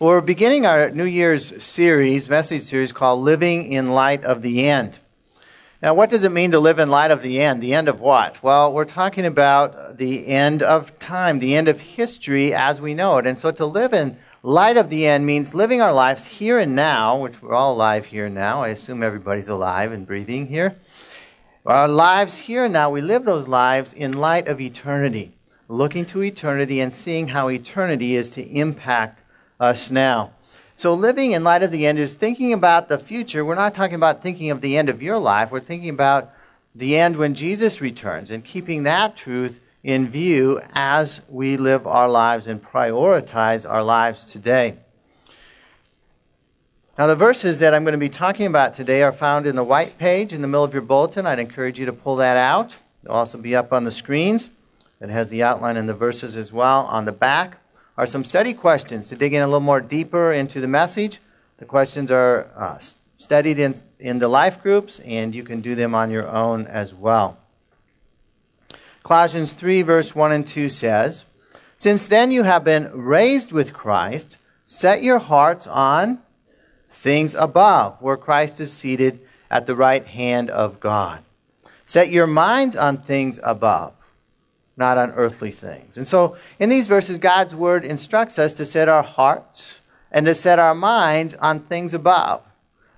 Well, we're beginning our New Year's series, message series called Living in Light of the End. Now, what does it mean to live in light of the end? The end of what? Well, we're talking about the end of time, the end of history as we know it. And so to live in light of the end means living our lives here and now, which we're all alive here now. I assume everybody's alive and breathing here. Our lives here and now, we live those lives in light of eternity, looking to eternity and seeing how eternity is to impact us now. So, living in light of the end is thinking about the future. We're not talking about thinking of the end of your life. We're thinking about the end when Jesus returns and keeping that truth in view as we live our lives and prioritize our lives today. Now, the verses that I'm going to be talking about today are found in the white page in the middle of your bulletin. I'd encourage you to pull that out. They'll also be up on the screens. It has the outline and the verses as well on the back are some study questions to dig in a little more deeper into the message. The questions are uh, studied in, in the life groups, and you can do them on your own as well. Colossians 3, verse 1 and 2 says, Since then you have been raised with Christ, set your hearts on things above, where Christ is seated at the right hand of God. Set your minds on things above not on earthly things. And so, in these verses, God's word instructs us to set our hearts and to set our minds on things above,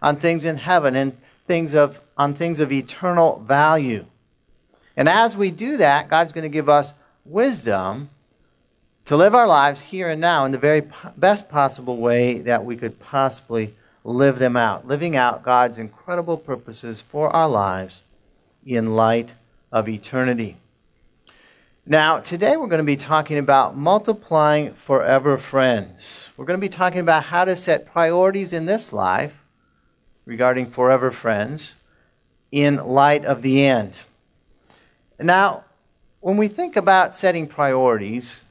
on things in heaven, and things of, on things of eternal value. And as we do that, God's going to give us wisdom to live our lives here and now in the very best possible way that we could possibly live them out, living out God's incredible purposes for our lives in light of eternity. Now, today we're going to be talking about multiplying forever friends. We're going to be talking about how to set priorities in this life regarding forever friends in light of the end. Now, when we think about setting priorities,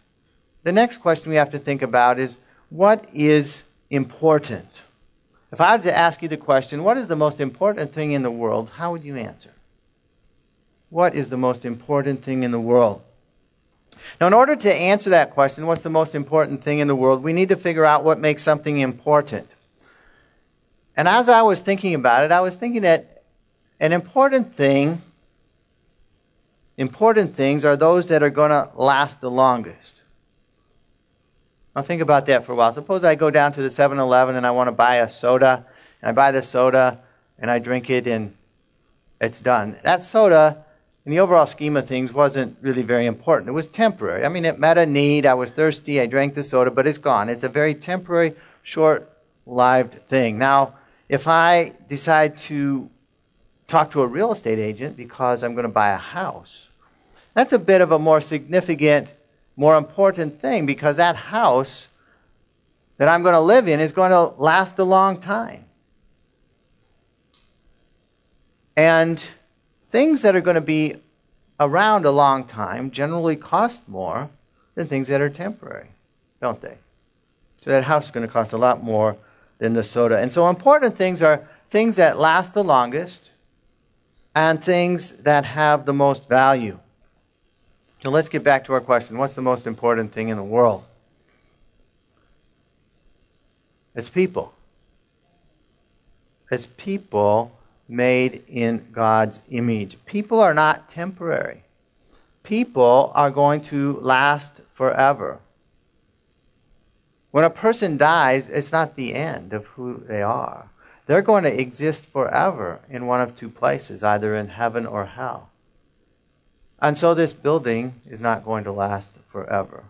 the next question we have to think about is what is important? If I had to ask you the question, what is the most important thing in the world, how would you answer? What is the most important thing in the world? Now, in order to answer that question, what's the most important thing in the world, we need to figure out what makes something important. And as I was thinking about it, I was thinking that an important thing, important things are those that are going to last the longest. Now, think about that for a while. Suppose I go down to the 7 Eleven and I want to buy a soda, and I buy the soda and I drink it and it's done. That soda in the overall scheme of things, wasn't really very important. It was temporary. I mean, it met a need. I was thirsty. I drank the soda, but it's gone. It's a very temporary, short lived thing. Now, if I decide to talk to a real estate agent because I'm going to buy a house, that's a bit of a more significant, more important thing because that house that I'm going to live in is going to last a long time. And things that are going to be around a long time generally cost more than things that are temporary, don't they? So that house is going to cost a lot more than the soda. And so important things are things that last the longest and things that have the most value. So let's get back to our question. What's the most important thing in the world? It's people. It's people made in God's image. People are not temporary, people are going to last forever. When a person dies, it's not the end of who they are. They're going to exist forever in one of two places, either in heaven or hell. And so this building is not going to last forever.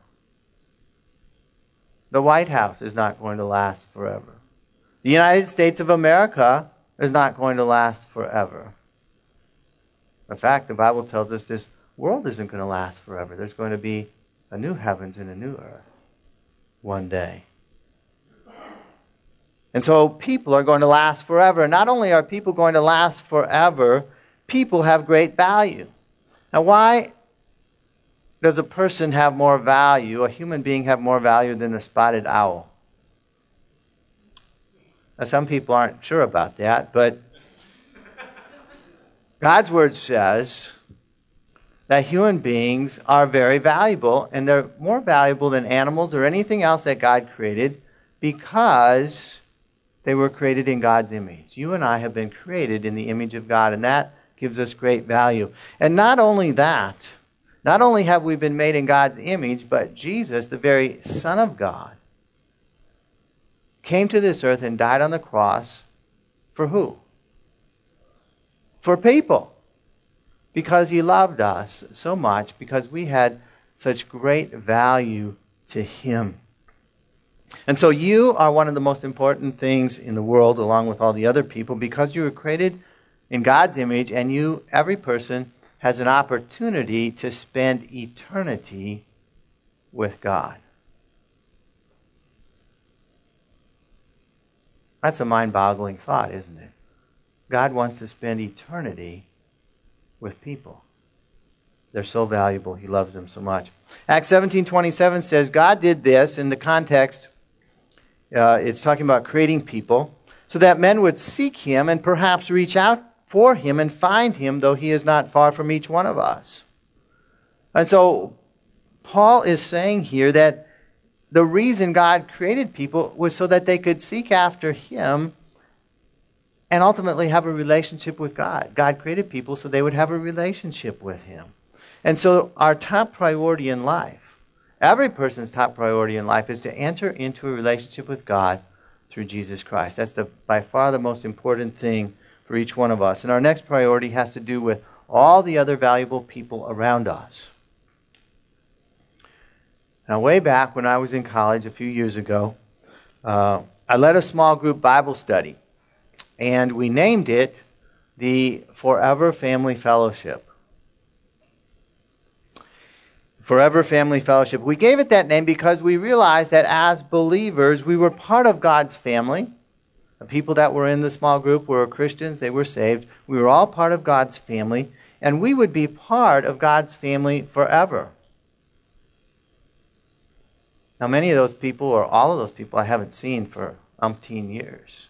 The White House is not going to last forever. The United States of America is not going to last forever. In fact, the Bible tells us this world isn't going to last forever. There's going to be a new heavens and a new earth one day. And so people are going to last forever. Not only are people going to last forever, people have great value. Now, why does a person have more value, a human being have more value than a spotted owl? Now, some people aren't sure about that, but God's word says that human beings are very valuable, and they're more valuable than animals or anything else that God created because they were created in God's image. You and I have been created in the image of God, and that gives us great value. And not only that, not only have we been made in God's image, but Jesus, the very Son of God, came to this earth and died on the cross for who? For people. Because he loved us so much, because we had such great value to him. And so you are one of the most important things in the world, along with all the other people, because you were created in God's image, and you, every person, has an opportunity to spend eternity with God. That's a mind boggling thought, isn't it? God wants to spend eternity with people. They're so valuable. He loves them so much. Acts 17:27 says God did this in the context uh, it's talking about creating people so that men would seek him and perhaps reach out for him and find him, though he is not far from each one of us. And so, Paul is saying here that the reason God created people was so that they could seek after him and ultimately have a relationship with God. God created people so they would have a relationship with him. And so, our top priority in life Every person's top priority in life is to enter into a relationship with God through Jesus Christ. That's the, by far the most important thing for each one of us. And our next priority has to do with all the other valuable people around us. Now, way back when I was in college a few years ago, uh, I led a small group Bible study, and we named it the Forever Family Fellowship. Forever Family Fellowship. We gave it that name because we realized that as believers, we were part of God's family. The people that were in the small group were Christians, they were saved. We were all part of God's family, and we would be part of God's family forever. Now, many of those people, or all of those people, I haven't seen for umpteen years.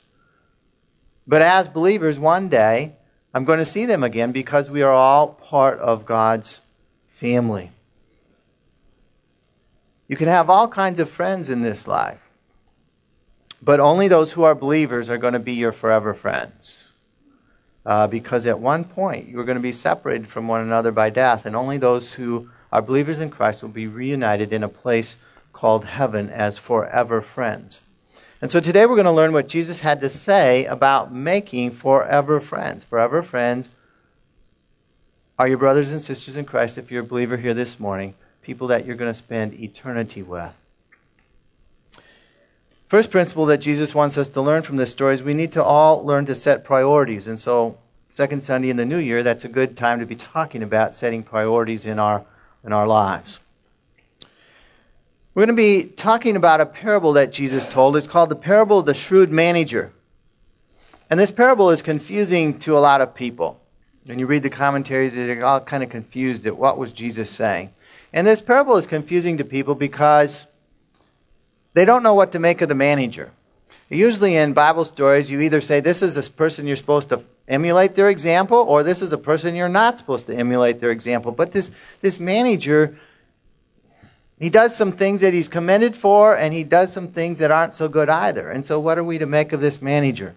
But as believers, one day, I'm going to see them again because we are all part of God's family. You can have all kinds of friends in this life, but only those who are believers are going to be your forever friends. Uh, because at one point you're going to be separated from one another by death, and only those who are believers in Christ will be reunited in a place called heaven as forever friends. And so today we're going to learn what Jesus had to say about making forever friends. Forever friends are your brothers and sisters in Christ if you're a believer here this morning people that you're going to spend eternity with. First principle that Jesus wants us to learn from this story is we need to all learn to set priorities. And so, second Sunday in the new year, that's a good time to be talking about setting priorities in our, in our lives. We're going to be talking about a parable that Jesus told. It's called the parable of the shrewd manager. And this parable is confusing to a lot of people. When you read the commentaries, they're all kind of confused at what was Jesus saying. And this parable is confusing to people because they don't know what to make of the manager. Usually in Bible stories, you either say this is a person you're supposed to emulate their example, or this is a person you're not supposed to emulate their example. But this, this manager, he does some things that he's commended for, and he does some things that aren't so good either. And so, what are we to make of this manager?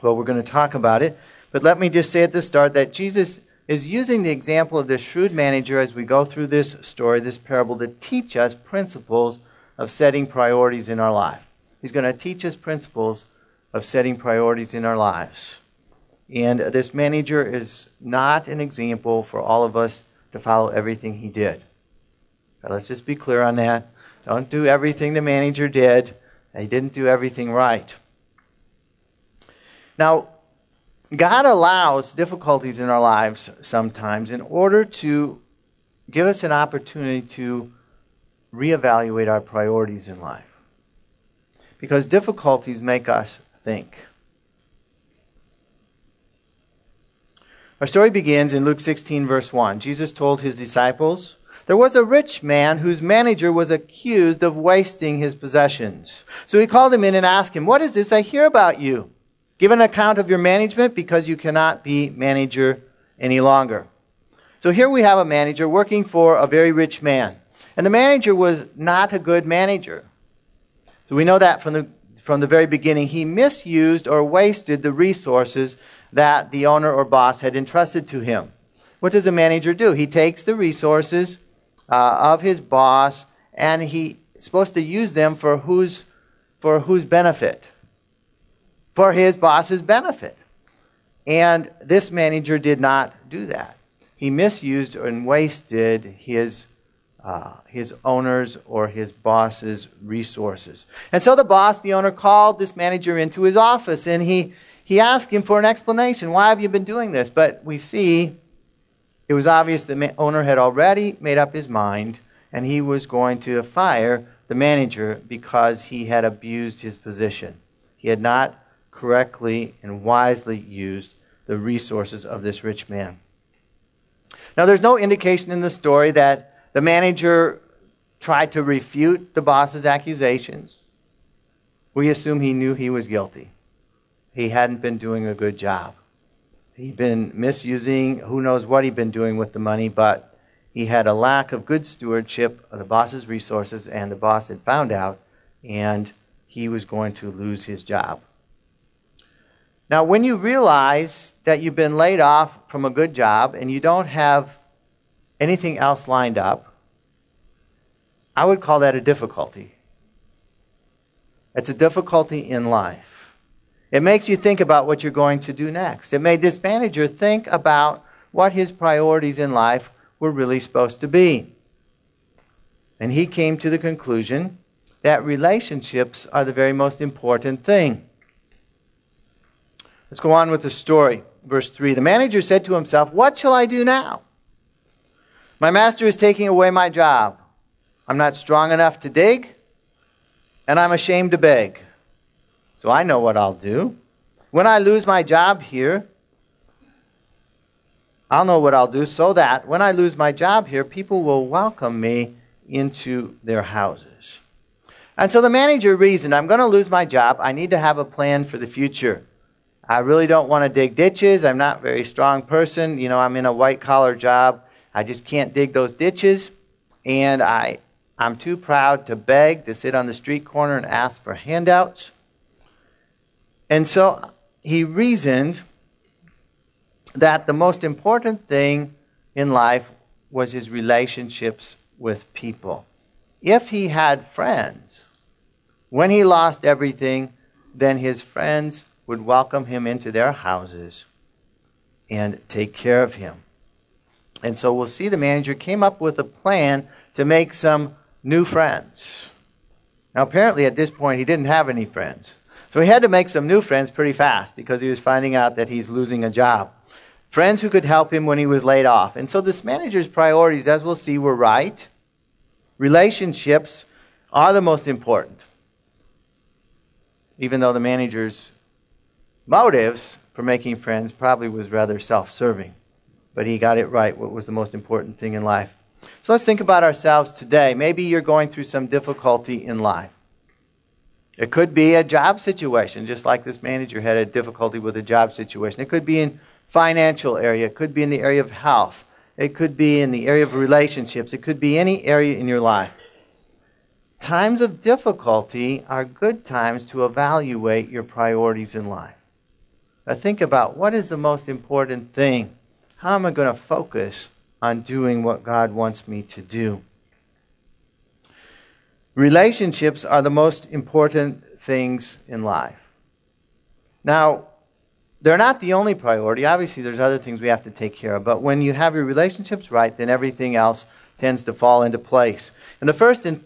Well, we're going to talk about it. But let me just say at the start that Jesus is using the example of this shrewd manager as we go through this story, this parable, to teach us principles of setting priorities in our life. He's going to teach us principles of setting priorities in our lives. And this manager is not an example for all of us to follow everything he did. Let's just be clear on that. Don't do everything the manager did. He didn't do everything right. Now, God allows difficulties in our lives sometimes in order to give us an opportunity to reevaluate our priorities in life. Because difficulties make us think. Our story begins in Luke 16, verse 1. Jesus told his disciples, There was a rich man whose manager was accused of wasting his possessions. So he called him in and asked him, What is this I hear about you? Give an account of your management because you cannot be manager any longer. So here we have a manager working for a very rich man. And the manager was not a good manager. So we know that from the, from the very beginning. He misused or wasted the resources that the owner or boss had entrusted to him. What does a manager do? He takes the resources uh, of his boss and he's supposed to use them for whose, for whose benefit? For his boss's benefit. And this manager did not do that. He misused and wasted his, uh, his owner's or his boss's resources. And so the boss, the owner, called this manager into his office and he, he asked him for an explanation. Why have you been doing this? But we see it was obvious the owner had already made up his mind and he was going to fire the manager because he had abused his position. He had not correctly and wisely used the resources of this rich man. Now, there's no indication in the story that the manager tried to refute the boss's accusations. We assume he knew he was guilty. He hadn't been doing a good job. He'd been misusing, who knows what he'd been doing with the money, but he had a lack of good stewardship of the boss's resources, and the boss had found out, and he was going to lose his job. Now, when you realize that you've been laid off from a good job and you don't have anything else lined up, I would call that a difficulty. It's a difficulty in life. It makes you think about what you're going to do next. It made this manager think about what his priorities in life were really supposed to be. And he came to the conclusion that relationships are the very most important thing. Let's go on with the story. Verse 3 The manager said to himself, What shall I do now? My master is taking away my job. I'm not strong enough to dig, and I'm ashamed to beg. So I know what I'll do. When I lose my job here, I'll know what I'll do so that when I lose my job here, people will welcome me into their houses. And so the manager reasoned, I'm going to lose my job. I need to have a plan for the future. I really don't want to dig ditches. I'm not a very strong person. You know, I'm in a white collar job. I just can't dig those ditches. And I, I'm too proud to beg, to sit on the street corner and ask for handouts. And so he reasoned that the most important thing in life was his relationships with people. If he had friends, when he lost everything, then his friends would welcome him into their houses and take care of him. And so we'll see the manager came up with a plan to make some new friends. Now, apparently, at this point, he didn't have any friends. So he had to make some new friends pretty fast because he was finding out that he's losing a job. Friends who could help him when he was laid off. And so this manager's priorities, as we'll see, were right. Relationships are the most important. Even though the manager's motives for making friends probably was rather self serving. But he got it right, what was the most important thing in life. So let's think about ourselves today. Maybe you're going through some difficulty in life. It could be a job situation, just like this manager had a difficulty with a job situation. It could be in financial area. It could be in the area of health. It could be in the area of relationships. It could be any area in your life. Times of difficulty are good times to evaluate your priorities in life. Now think about what is the most important thing? How am I going to focus on doing what God wants me to do? Relationships are the most important things in life. Now, they're not the only priority. Obviously, there's other things we have to take care of. But when you have your relationships right, then everything else tends to fall into place. And the first and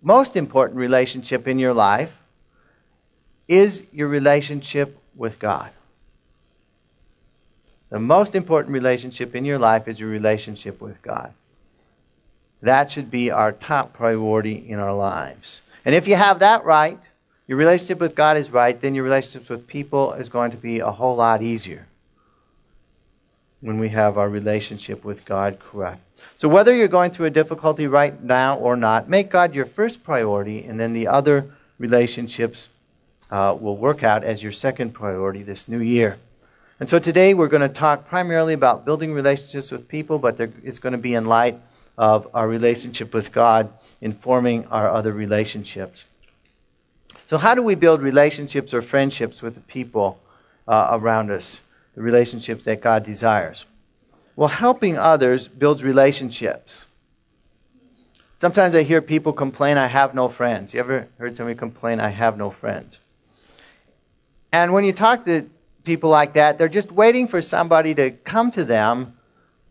most important relationship in your life is your relationship with God. The most important relationship in your life is your relationship with God. That should be our top priority in our lives. And if you have that right, your relationship with God is right, then your relationships with people is going to be a whole lot easier when we have our relationship with God correct. So, whether you're going through a difficulty right now or not, make God your first priority, and then the other relationships uh, will work out as your second priority this new year. And so, today we're going to talk primarily about building relationships with people, but it's going to be in light of our relationship with God informing our other relationships. So, how do we build relationships or friendships with the people uh, around us? The relationships that God desires. Well, helping others builds relationships. Sometimes I hear people complain, I have no friends. You ever heard somebody complain, I have no friends? And when you talk to people like that, they're just waiting for somebody to come to them,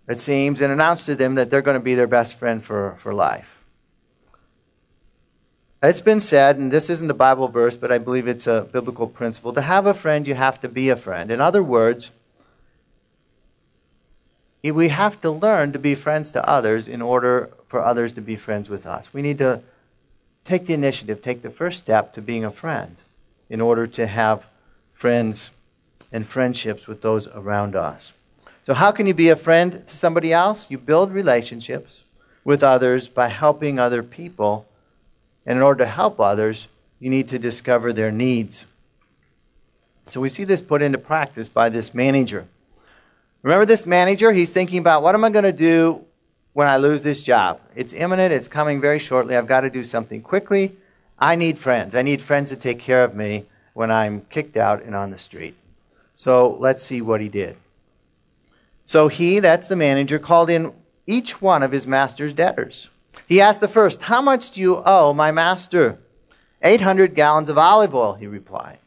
it seems, and announce to them that they're going to be their best friend for, for life. It's been said, and this isn't a Bible verse, but I believe it's a biblical principle. To have a friend, you have to be a friend. In other words, we have to learn to be friends to others in order for others to be friends with us. We need to take the initiative, take the first step to being a friend in order to have friends and friendships with those around us. So, how can you be a friend to somebody else? You build relationships with others by helping other people. And in order to help others, you need to discover their needs. So, we see this put into practice by this manager. Remember this manager? He's thinking about what am I going to do when I lose this job? It's imminent, it's coming very shortly. I've got to do something quickly. I need friends. I need friends to take care of me when I'm kicked out and on the street. So let's see what he did. So he, that's the manager, called in each one of his master's debtors. He asked the first, How much do you owe my master? 800 gallons of olive oil, he replied.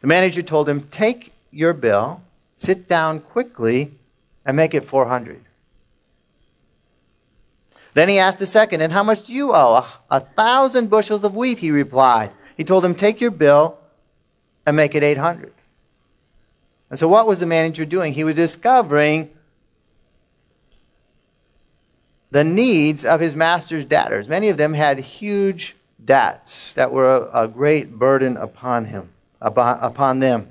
The manager told him, Take your bill, sit down quickly, and make it 400. Then he asked the second, And how much do you owe? A, a thousand bushels of wheat, he replied. He told him, Take your bill and make it 800. And so, what was the manager doing? He was discovering the needs of his master's debtors. Many of them had huge debts that were a, a great burden upon him, upon, them.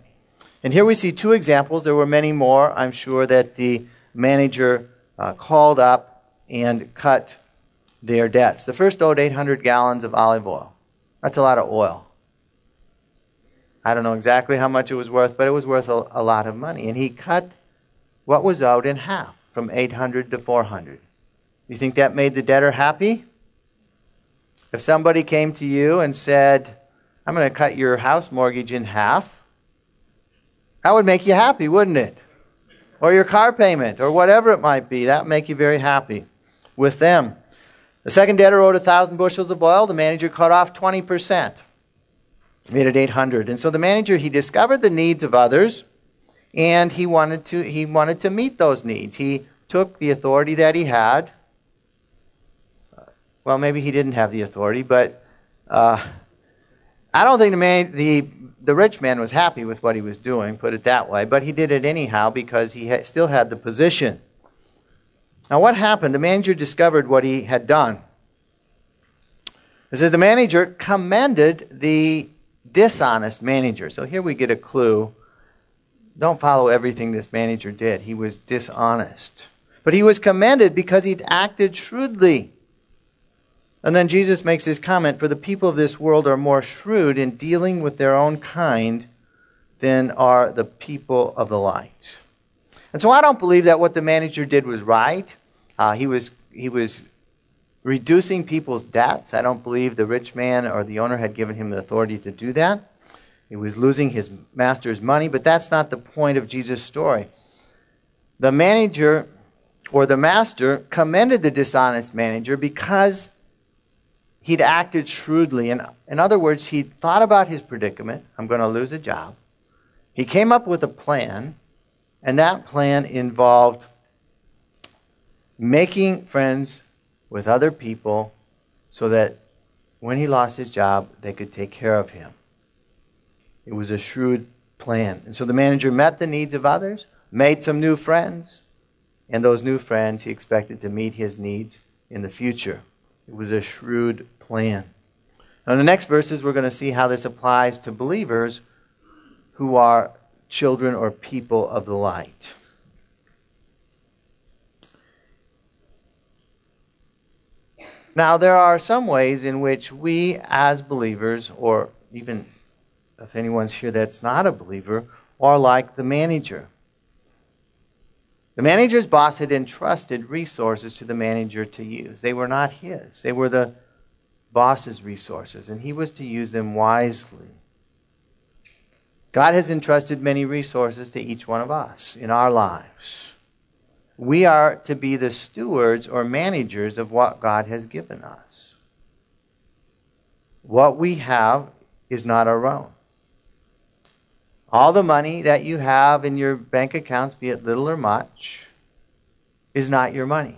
And here we see two examples. There were many more, I'm sure, that the manager uh, called up and cut their debts. The first owed 800 gallons of olive oil. That's a lot of oil. I don't know exactly how much it was worth, but it was worth a, a lot of money. And he cut what was owed in half, from 800 to 400. You think that made the debtor happy? If somebody came to you and said, I'm going to cut your house mortgage in half, that would make you happy, wouldn't it? Or your car payment, or whatever it might be. That would make you very happy with them. The second debtor owed a thousand bushels of oil. The manager cut off 20% made it 800 and so the manager he discovered the needs of others and he wanted to he wanted to meet those needs he took the authority that he had well maybe he didn't have the authority but uh, i don't think the man the the rich man was happy with what he was doing put it that way but he did it anyhow because he had, still had the position now what happened the manager discovered what he had done it said the manager commended the dishonest manager. So here we get a clue. Don't follow everything this manager did. He was dishonest. But he was commended because he'd acted shrewdly. And then Jesus makes this comment For the people of this world are more shrewd in dealing with their own kind than are the people of the light. And so I don't believe that what the manager did was right. Uh, he, was, he was reducing people's debts. I don't believe the rich man or the owner had given him the authority to do that. He was losing his master's money, but that's not the point of Jesus' story. The manager or the master commended the dishonest manager because he'd acted shrewdly. In, in other words, he thought about his predicament I'm going to lose a job. He came up with a plan, and that plan involved making friends with other people so that when he lost his job, they could take care of him. It was a shrewd plan. And so the manager met the needs of others, made some new friends, and those new friends he expected to meet his needs in the future. It was a shrewd plan. Now, in the next verses, we're going to see how this applies to believers who are children or people of the light. Now, there are some ways in which we, as believers, or even if anyone's here that's not a believer, are like the manager. The manager's boss had entrusted resources to the manager to use. They were not his, they were the boss's resources, and he was to use them wisely. God has entrusted many resources to each one of us in our lives. We are to be the stewards or managers of what God has given us. What we have is not our own. All the money that you have in your bank accounts, be it little or much, is not your money.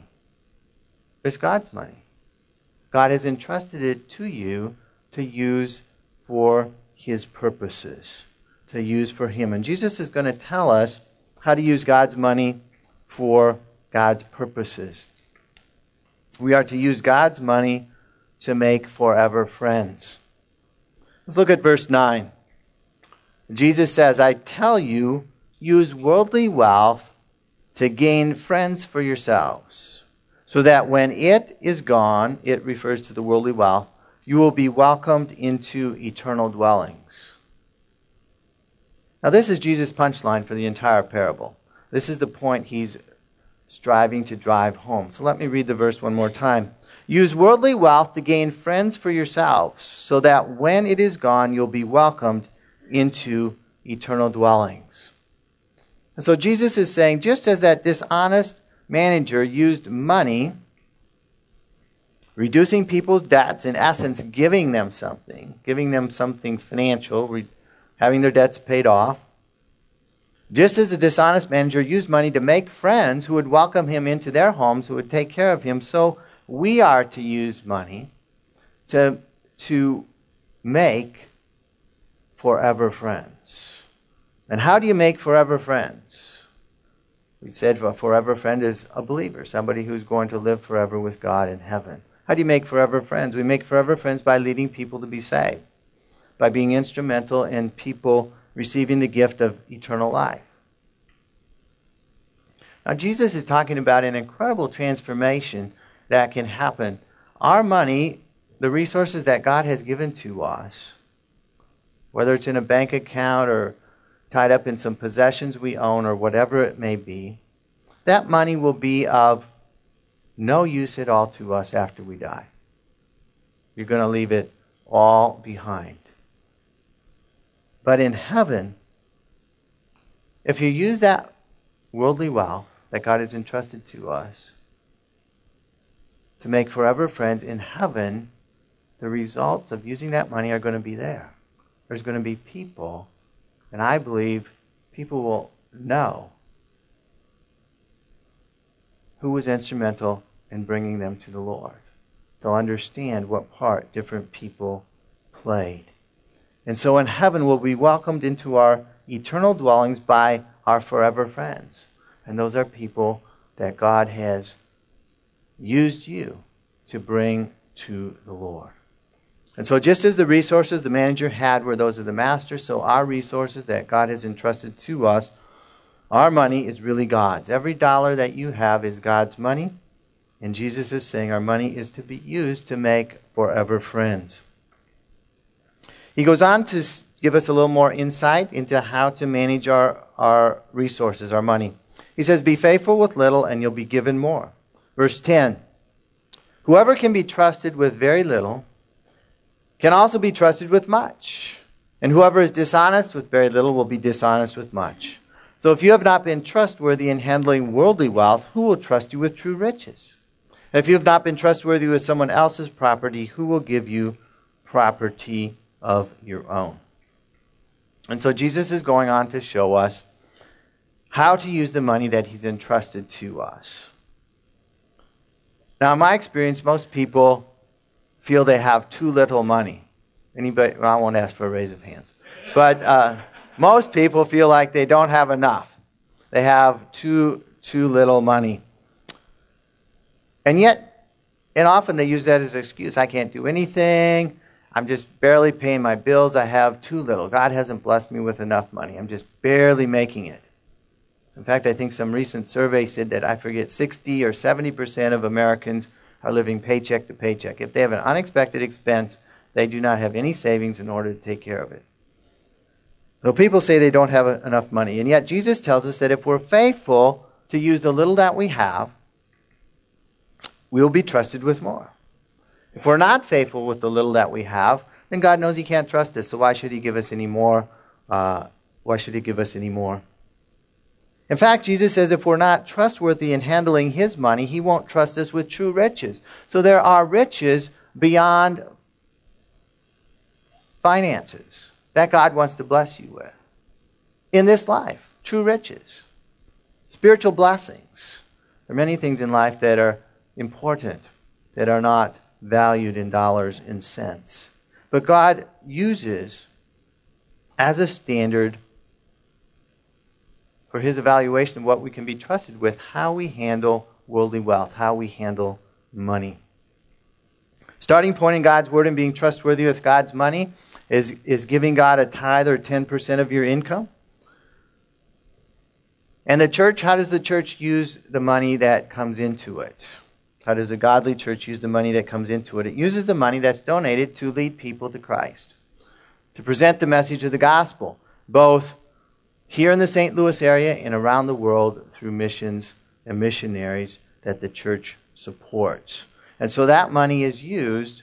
It's God's money. God has entrusted it to you to use for His purposes, to use for Him. And Jesus is going to tell us how to use God's money for God's purposes. We are to use God's money to make forever friends. Let's look at verse 9. Jesus says, I tell you, use worldly wealth to gain friends for yourselves, so that when it is gone, it refers to the worldly wealth, you will be welcomed into eternal dwellings. Now, this is Jesus' punchline for the entire parable. This is the point he's striving to drive home. So let me read the verse one more time. Use worldly wealth to gain friends for yourselves, so that when it is gone, you'll be welcomed into eternal dwellings. And so Jesus is saying just as that dishonest manager used money, reducing people's debts, in essence, giving them something, giving them something financial, having their debts paid off. Just as the dishonest manager used money to make friends who would welcome him into their homes, who would take care of him, so we are to use money to, to make forever friends. And how do you make forever friends? We said a forever friend is a believer, somebody who's going to live forever with God in heaven. How do you make forever friends? We make forever friends by leading people to be saved, by being instrumental in people receiving the gift of eternal life. Now, Jesus is talking about an incredible transformation that can happen. Our money, the resources that God has given to us, whether it's in a bank account or tied up in some possessions we own or whatever it may be, that money will be of no use at all to us after we die. You're going to leave it all behind. But in heaven, if you use that worldly wealth that God has entrusted to us to make forever friends in heaven, the results of using that money are going to be there there's going to be people, and I believe people will know who was instrumental in bringing them to the Lord. They'll understand what part different people played. And so in heaven, we'll be welcomed into our eternal dwellings by our forever friends. And those are people that God has used you to bring to the Lord. And so, just as the resources the manager had were those of the master, so our resources that God has entrusted to us, our money is really God's. Every dollar that you have is God's money. And Jesus is saying our money is to be used to make forever friends. He goes on to give us a little more insight into how to manage our, our resources, our money. He says, Be faithful with little, and you'll be given more. Verse 10 Whoever can be trusted with very little can also be trusted with much. And whoever is dishonest with very little will be dishonest with much. So if you have not been trustworthy in handling worldly wealth, who will trust you with true riches? And if you have not been trustworthy with someone else's property, who will give you property of your own? And so Jesus is going on to show us how to use the money that he's entrusted to us. Now, in my experience, most people feel they have too little money. Anybody? Well, I won't ask for a raise of hands. But uh, most people feel like they don't have enough. They have too too little money. And yet, and often they use that as an excuse. I can't do anything. I'm just barely paying my bills. I have too little. God hasn't blessed me with enough money. I'm just barely making it. In fact, I think some recent survey said that I forget 60 or 70 percent of Americans are living paycheck to paycheck. If they have an unexpected expense, they do not have any savings in order to take care of it. So people say they don't have enough money. And yet Jesus tells us that if we're faithful to use the little that we have, we'll be trusted with more. If we're not faithful with the little that we have, then God knows He can't trust us. So why should He give us any more uh, why should he give us any more? In fact, Jesus says if we're not trustworthy in handling his money, he won't trust us with true riches. So there are riches beyond finances that God wants to bless you with in this life. True riches, spiritual blessings. There are many things in life that are important, that are not valued in dollars and cents. But God uses as a standard for his evaluation of what we can be trusted with how we handle worldly wealth, how we handle money. Starting point in God's word and being trustworthy with God's money is, is giving God a tithe or 10% of your income. And the church, how does the church use the money that comes into it? How does a godly church use the money that comes into it? It uses the money that's donated to lead people to Christ, to present the message of the gospel, both here in the St. Louis area and around the world through missions and missionaries that the church supports. And so that money is used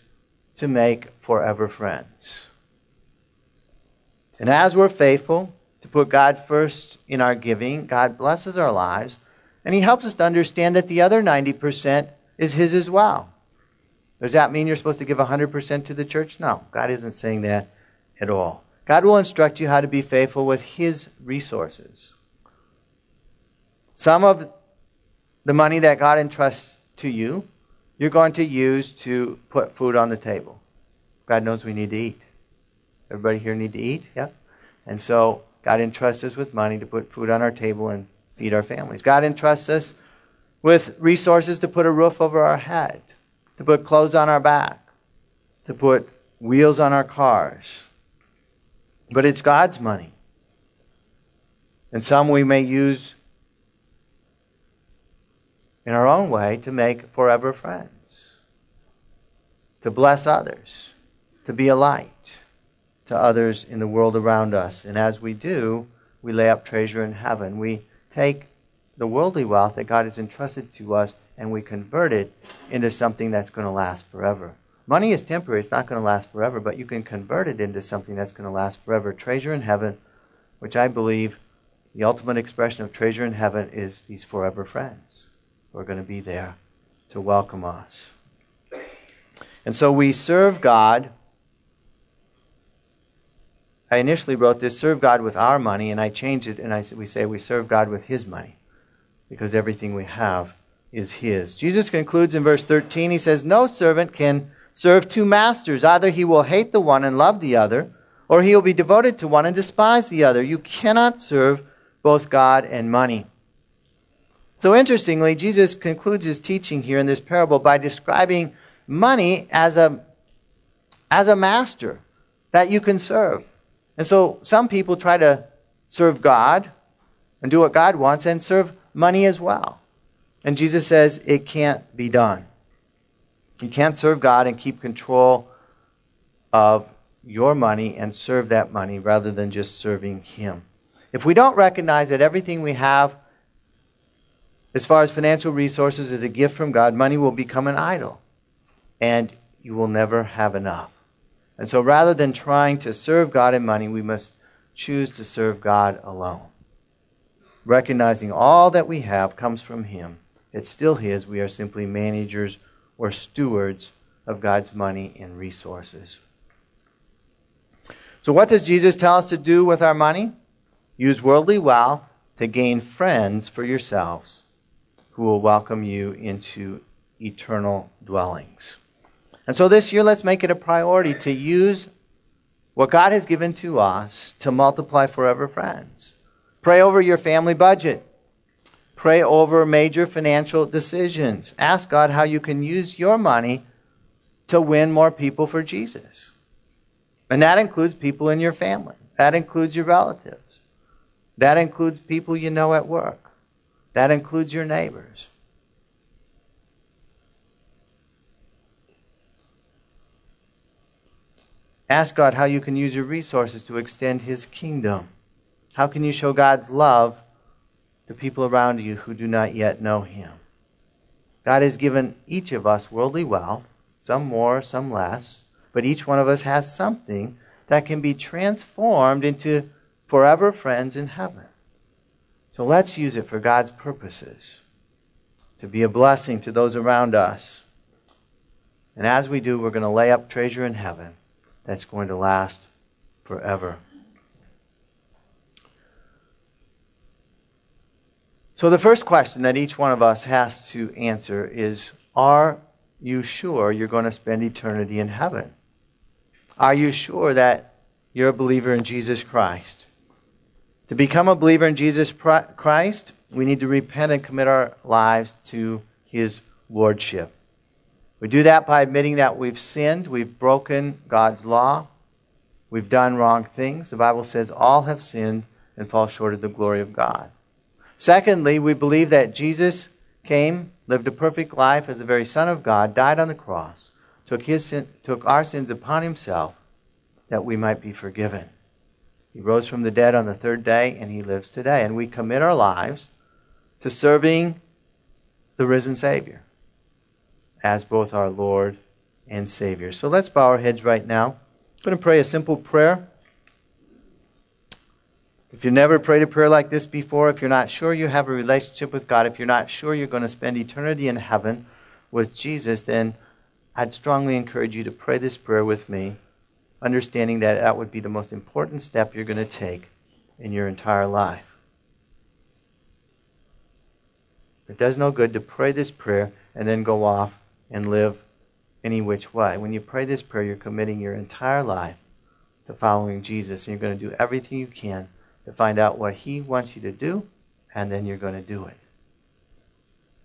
to make forever friends. And as we're faithful to put God first in our giving, God blesses our lives, and He helps us to understand that the other 90% is His as well. Does that mean you're supposed to give 100% to the church? No, God isn't saying that at all. God will instruct you how to be faithful with His resources. Some of the money that God entrusts to you, you're going to use to put food on the table. God knows we need to eat. Everybody here need to eat? Yeah? And so God entrusts us with money to put food on our table and feed our families. God entrusts us with resources to put a roof over our head, to put clothes on our back, to put wheels on our cars. But it's God's money. And some we may use in our own way to make forever friends, to bless others, to be a light to others in the world around us. And as we do, we lay up treasure in heaven. We take the worldly wealth that God has entrusted to us and we convert it into something that's going to last forever. Money is temporary, it's not going to last forever, but you can convert it into something that's going to last forever. Treasure in heaven, which I believe the ultimate expression of treasure in heaven is these forever friends who are going to be there to welcome us. And so we serve God I initially wrote this serve God with our money, and I changed it, and I we say we serve God with His money because everything we have is His. Jesus concludes in verse 13. He says, No servant can serve two masters. Either he will hate the one and love the other, or he will be devoted to one and despise the other. You cannot serve both God and money. So interestingly, Jesus concludes his teaching here in this parable by describing money as a, as a master that you can serve. And so some people try to serve God and do what God wants and serve money as well. And Jesus says it can't be done. You can't serve God and keep control of your money and serve that money rather than just serving Him. If we don't recognize that everything we have, as far as financial resources, is a gift from God, money will become an idol. And you will never have enough. And so rather than trying to serve God in money, we must choose to serve God alone. Recognizing all that we have comes from Him. It's still His. We are simply managers or stewards of God's money and resources. So, what does Jesus tell us to do with our money? Use worldly wealth to gain friends for yourselves who will welcome you into eternal dwellings. And so this year, let's make it a priority to use what God has given to us to multiply forever friends. Pray over your family budget. Pray over major financial decisions. Ask God how you can use your money to win more people for Jesus. And that includes people in your family. That includes your relatives. That includes people you know at work. That includes your neighbors. Ask God how you can use your resources to extend His kingdom. How can you show God's love to people around you who do not yet know Him? God has given each of us worldly wealth, some more, some less, but each one of us has something that can be transformed into forever friends in heaven. So let's use it for God's purposes, to be a blessing to those around us. And as we do, we're going to lay up treasure in heaven that's going to last forever. So, the first question that each one of us has to answer is Are you sure you're going to spend eternity in heaven? Are you sure that you're a believer in Jesus Christ? To become a believer in Jesus Christ, we need to repent and commit our lives to His Lordship. We do that by admitting that we've sinned, we've broken God's law, we've done wrong things. The Bible says all have sinned and fall short of the glory of God. Secondly, we believe that Jesus came, lived a perfect life as the very Son of God, died on the cross, took, his sin, took our sins upon himself that we might be forgiven. He rose from the dead on the third day, and he lives today. And we commit our lives to serving the risen Savior as both our Lord and Savior. So let's bow our heads right now. I'm going to pray a simple prayer. If you've never prayed a prayer like this before, if you're not sure you have a relationship with God, if you're not sure you're going to spend eternity in heaven with Jesus, then I'd strongly encourage you to pray this prayer with me understanding that that would be the most important step you're going to take in your entire life. It does no good to pray this prayer and then go off and live any which way. When you pray this prayer, you're committing your entire life to following Jesus, and you're going to do everything you can to find out what He wants you to do, and then you're going to do it.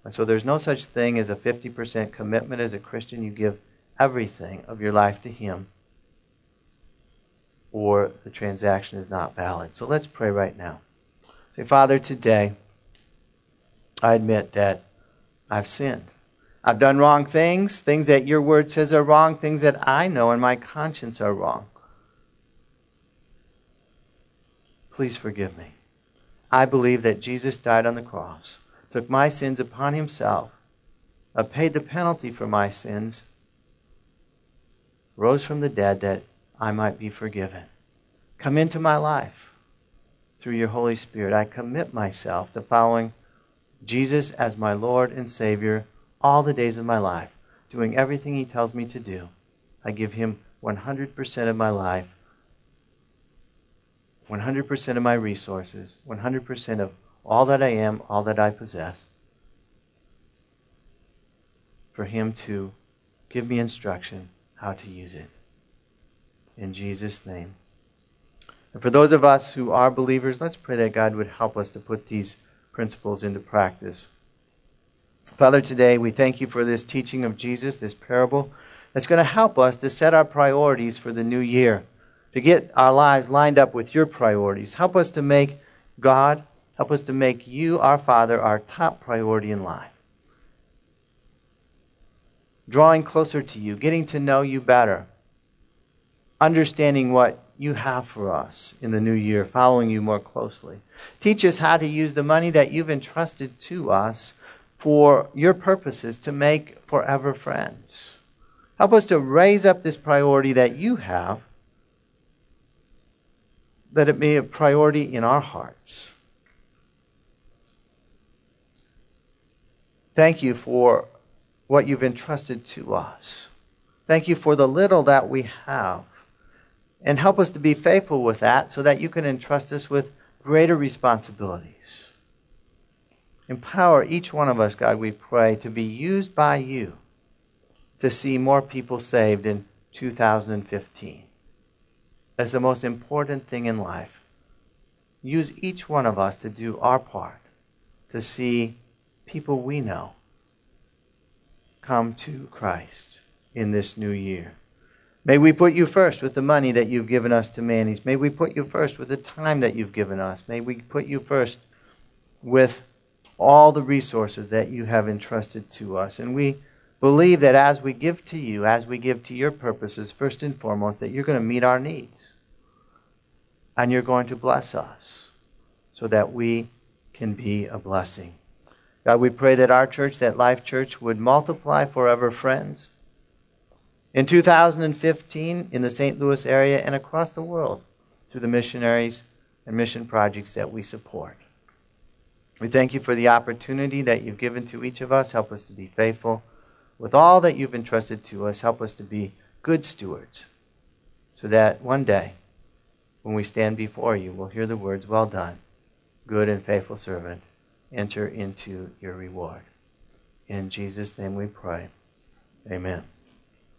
And so there's no such thing as a 50% commitment as a Christian. You give everything of your life to Him or the transaction is not valid. So let's pray right now. Say, Father, today I admit that I've sinned. I've done wrong things, things that your word says are wrong, things that I know in my conscience are wrong. Please forgive me. I believe that Jesus died on the cross, took my sins upon himself, uh, paid the penalty for my sins, rose from the dead that I might be forgiven. Come into my life through your Holy Spirit. I commit myself to following Jesus as my Lord and Savior all the days of my life, doing everything He tells me to do. I give Him 100% of my life, 100% of my resources, 100% of all that I am, all that I possess, for Him to give me instruction how to use it. In Jesus' name. And for those of us who are believers, let's pray that God would help us to put these principles into practice. Father, today we thank you for this teaching of Jesus, this parable that's going to help us to set our priorities for the new year, to get our lives lined up with your priorities. Help us to make God, help us to make you, our Father, our top priority in life. Drawing closer to you, getting to know you better understanding what you have for us in the new year, following you more closely. Teach us how to use the money that you've entrusted to us for your purposes to make forever friends. Help us to raise up this priority that you have, that it be a priority in our hearts. Thank you for what you've entrusted to us. Thank you for the little that we have. And help us to be faithful with that so that you can entrust us with greater responsibilities. Empower each one of us, God, we pray, to be used by you to see more people saved in 2015. That's the most important thing in life. Use each one of us to do our part to see people we know come to Christ in this new year. May we put you first with the money that you've given us to manage. May we put you first with the time that you've given us. May we put you first with all the resources that you have entrusted to us. And we believe that as we give to you, as we give to your purposes, first and foremost, that you're going to meet our needs. And you're going to bless us so that we can be a blessing. God, we pray that our church, that Life Church, would multiply forever friends in 2015, in the St. Louis area and across the world, through the missionaries and mission projects that we support. We thank you for the opportunity that you've given to each of us. Help us to be faithful with all that you've entrusted to us. Help us to be good stewards so that one day, when we stand before you, we'll hear the words, Well done, good and faithful servant. Enter into your reward. In Jesus' name we pray. Amen.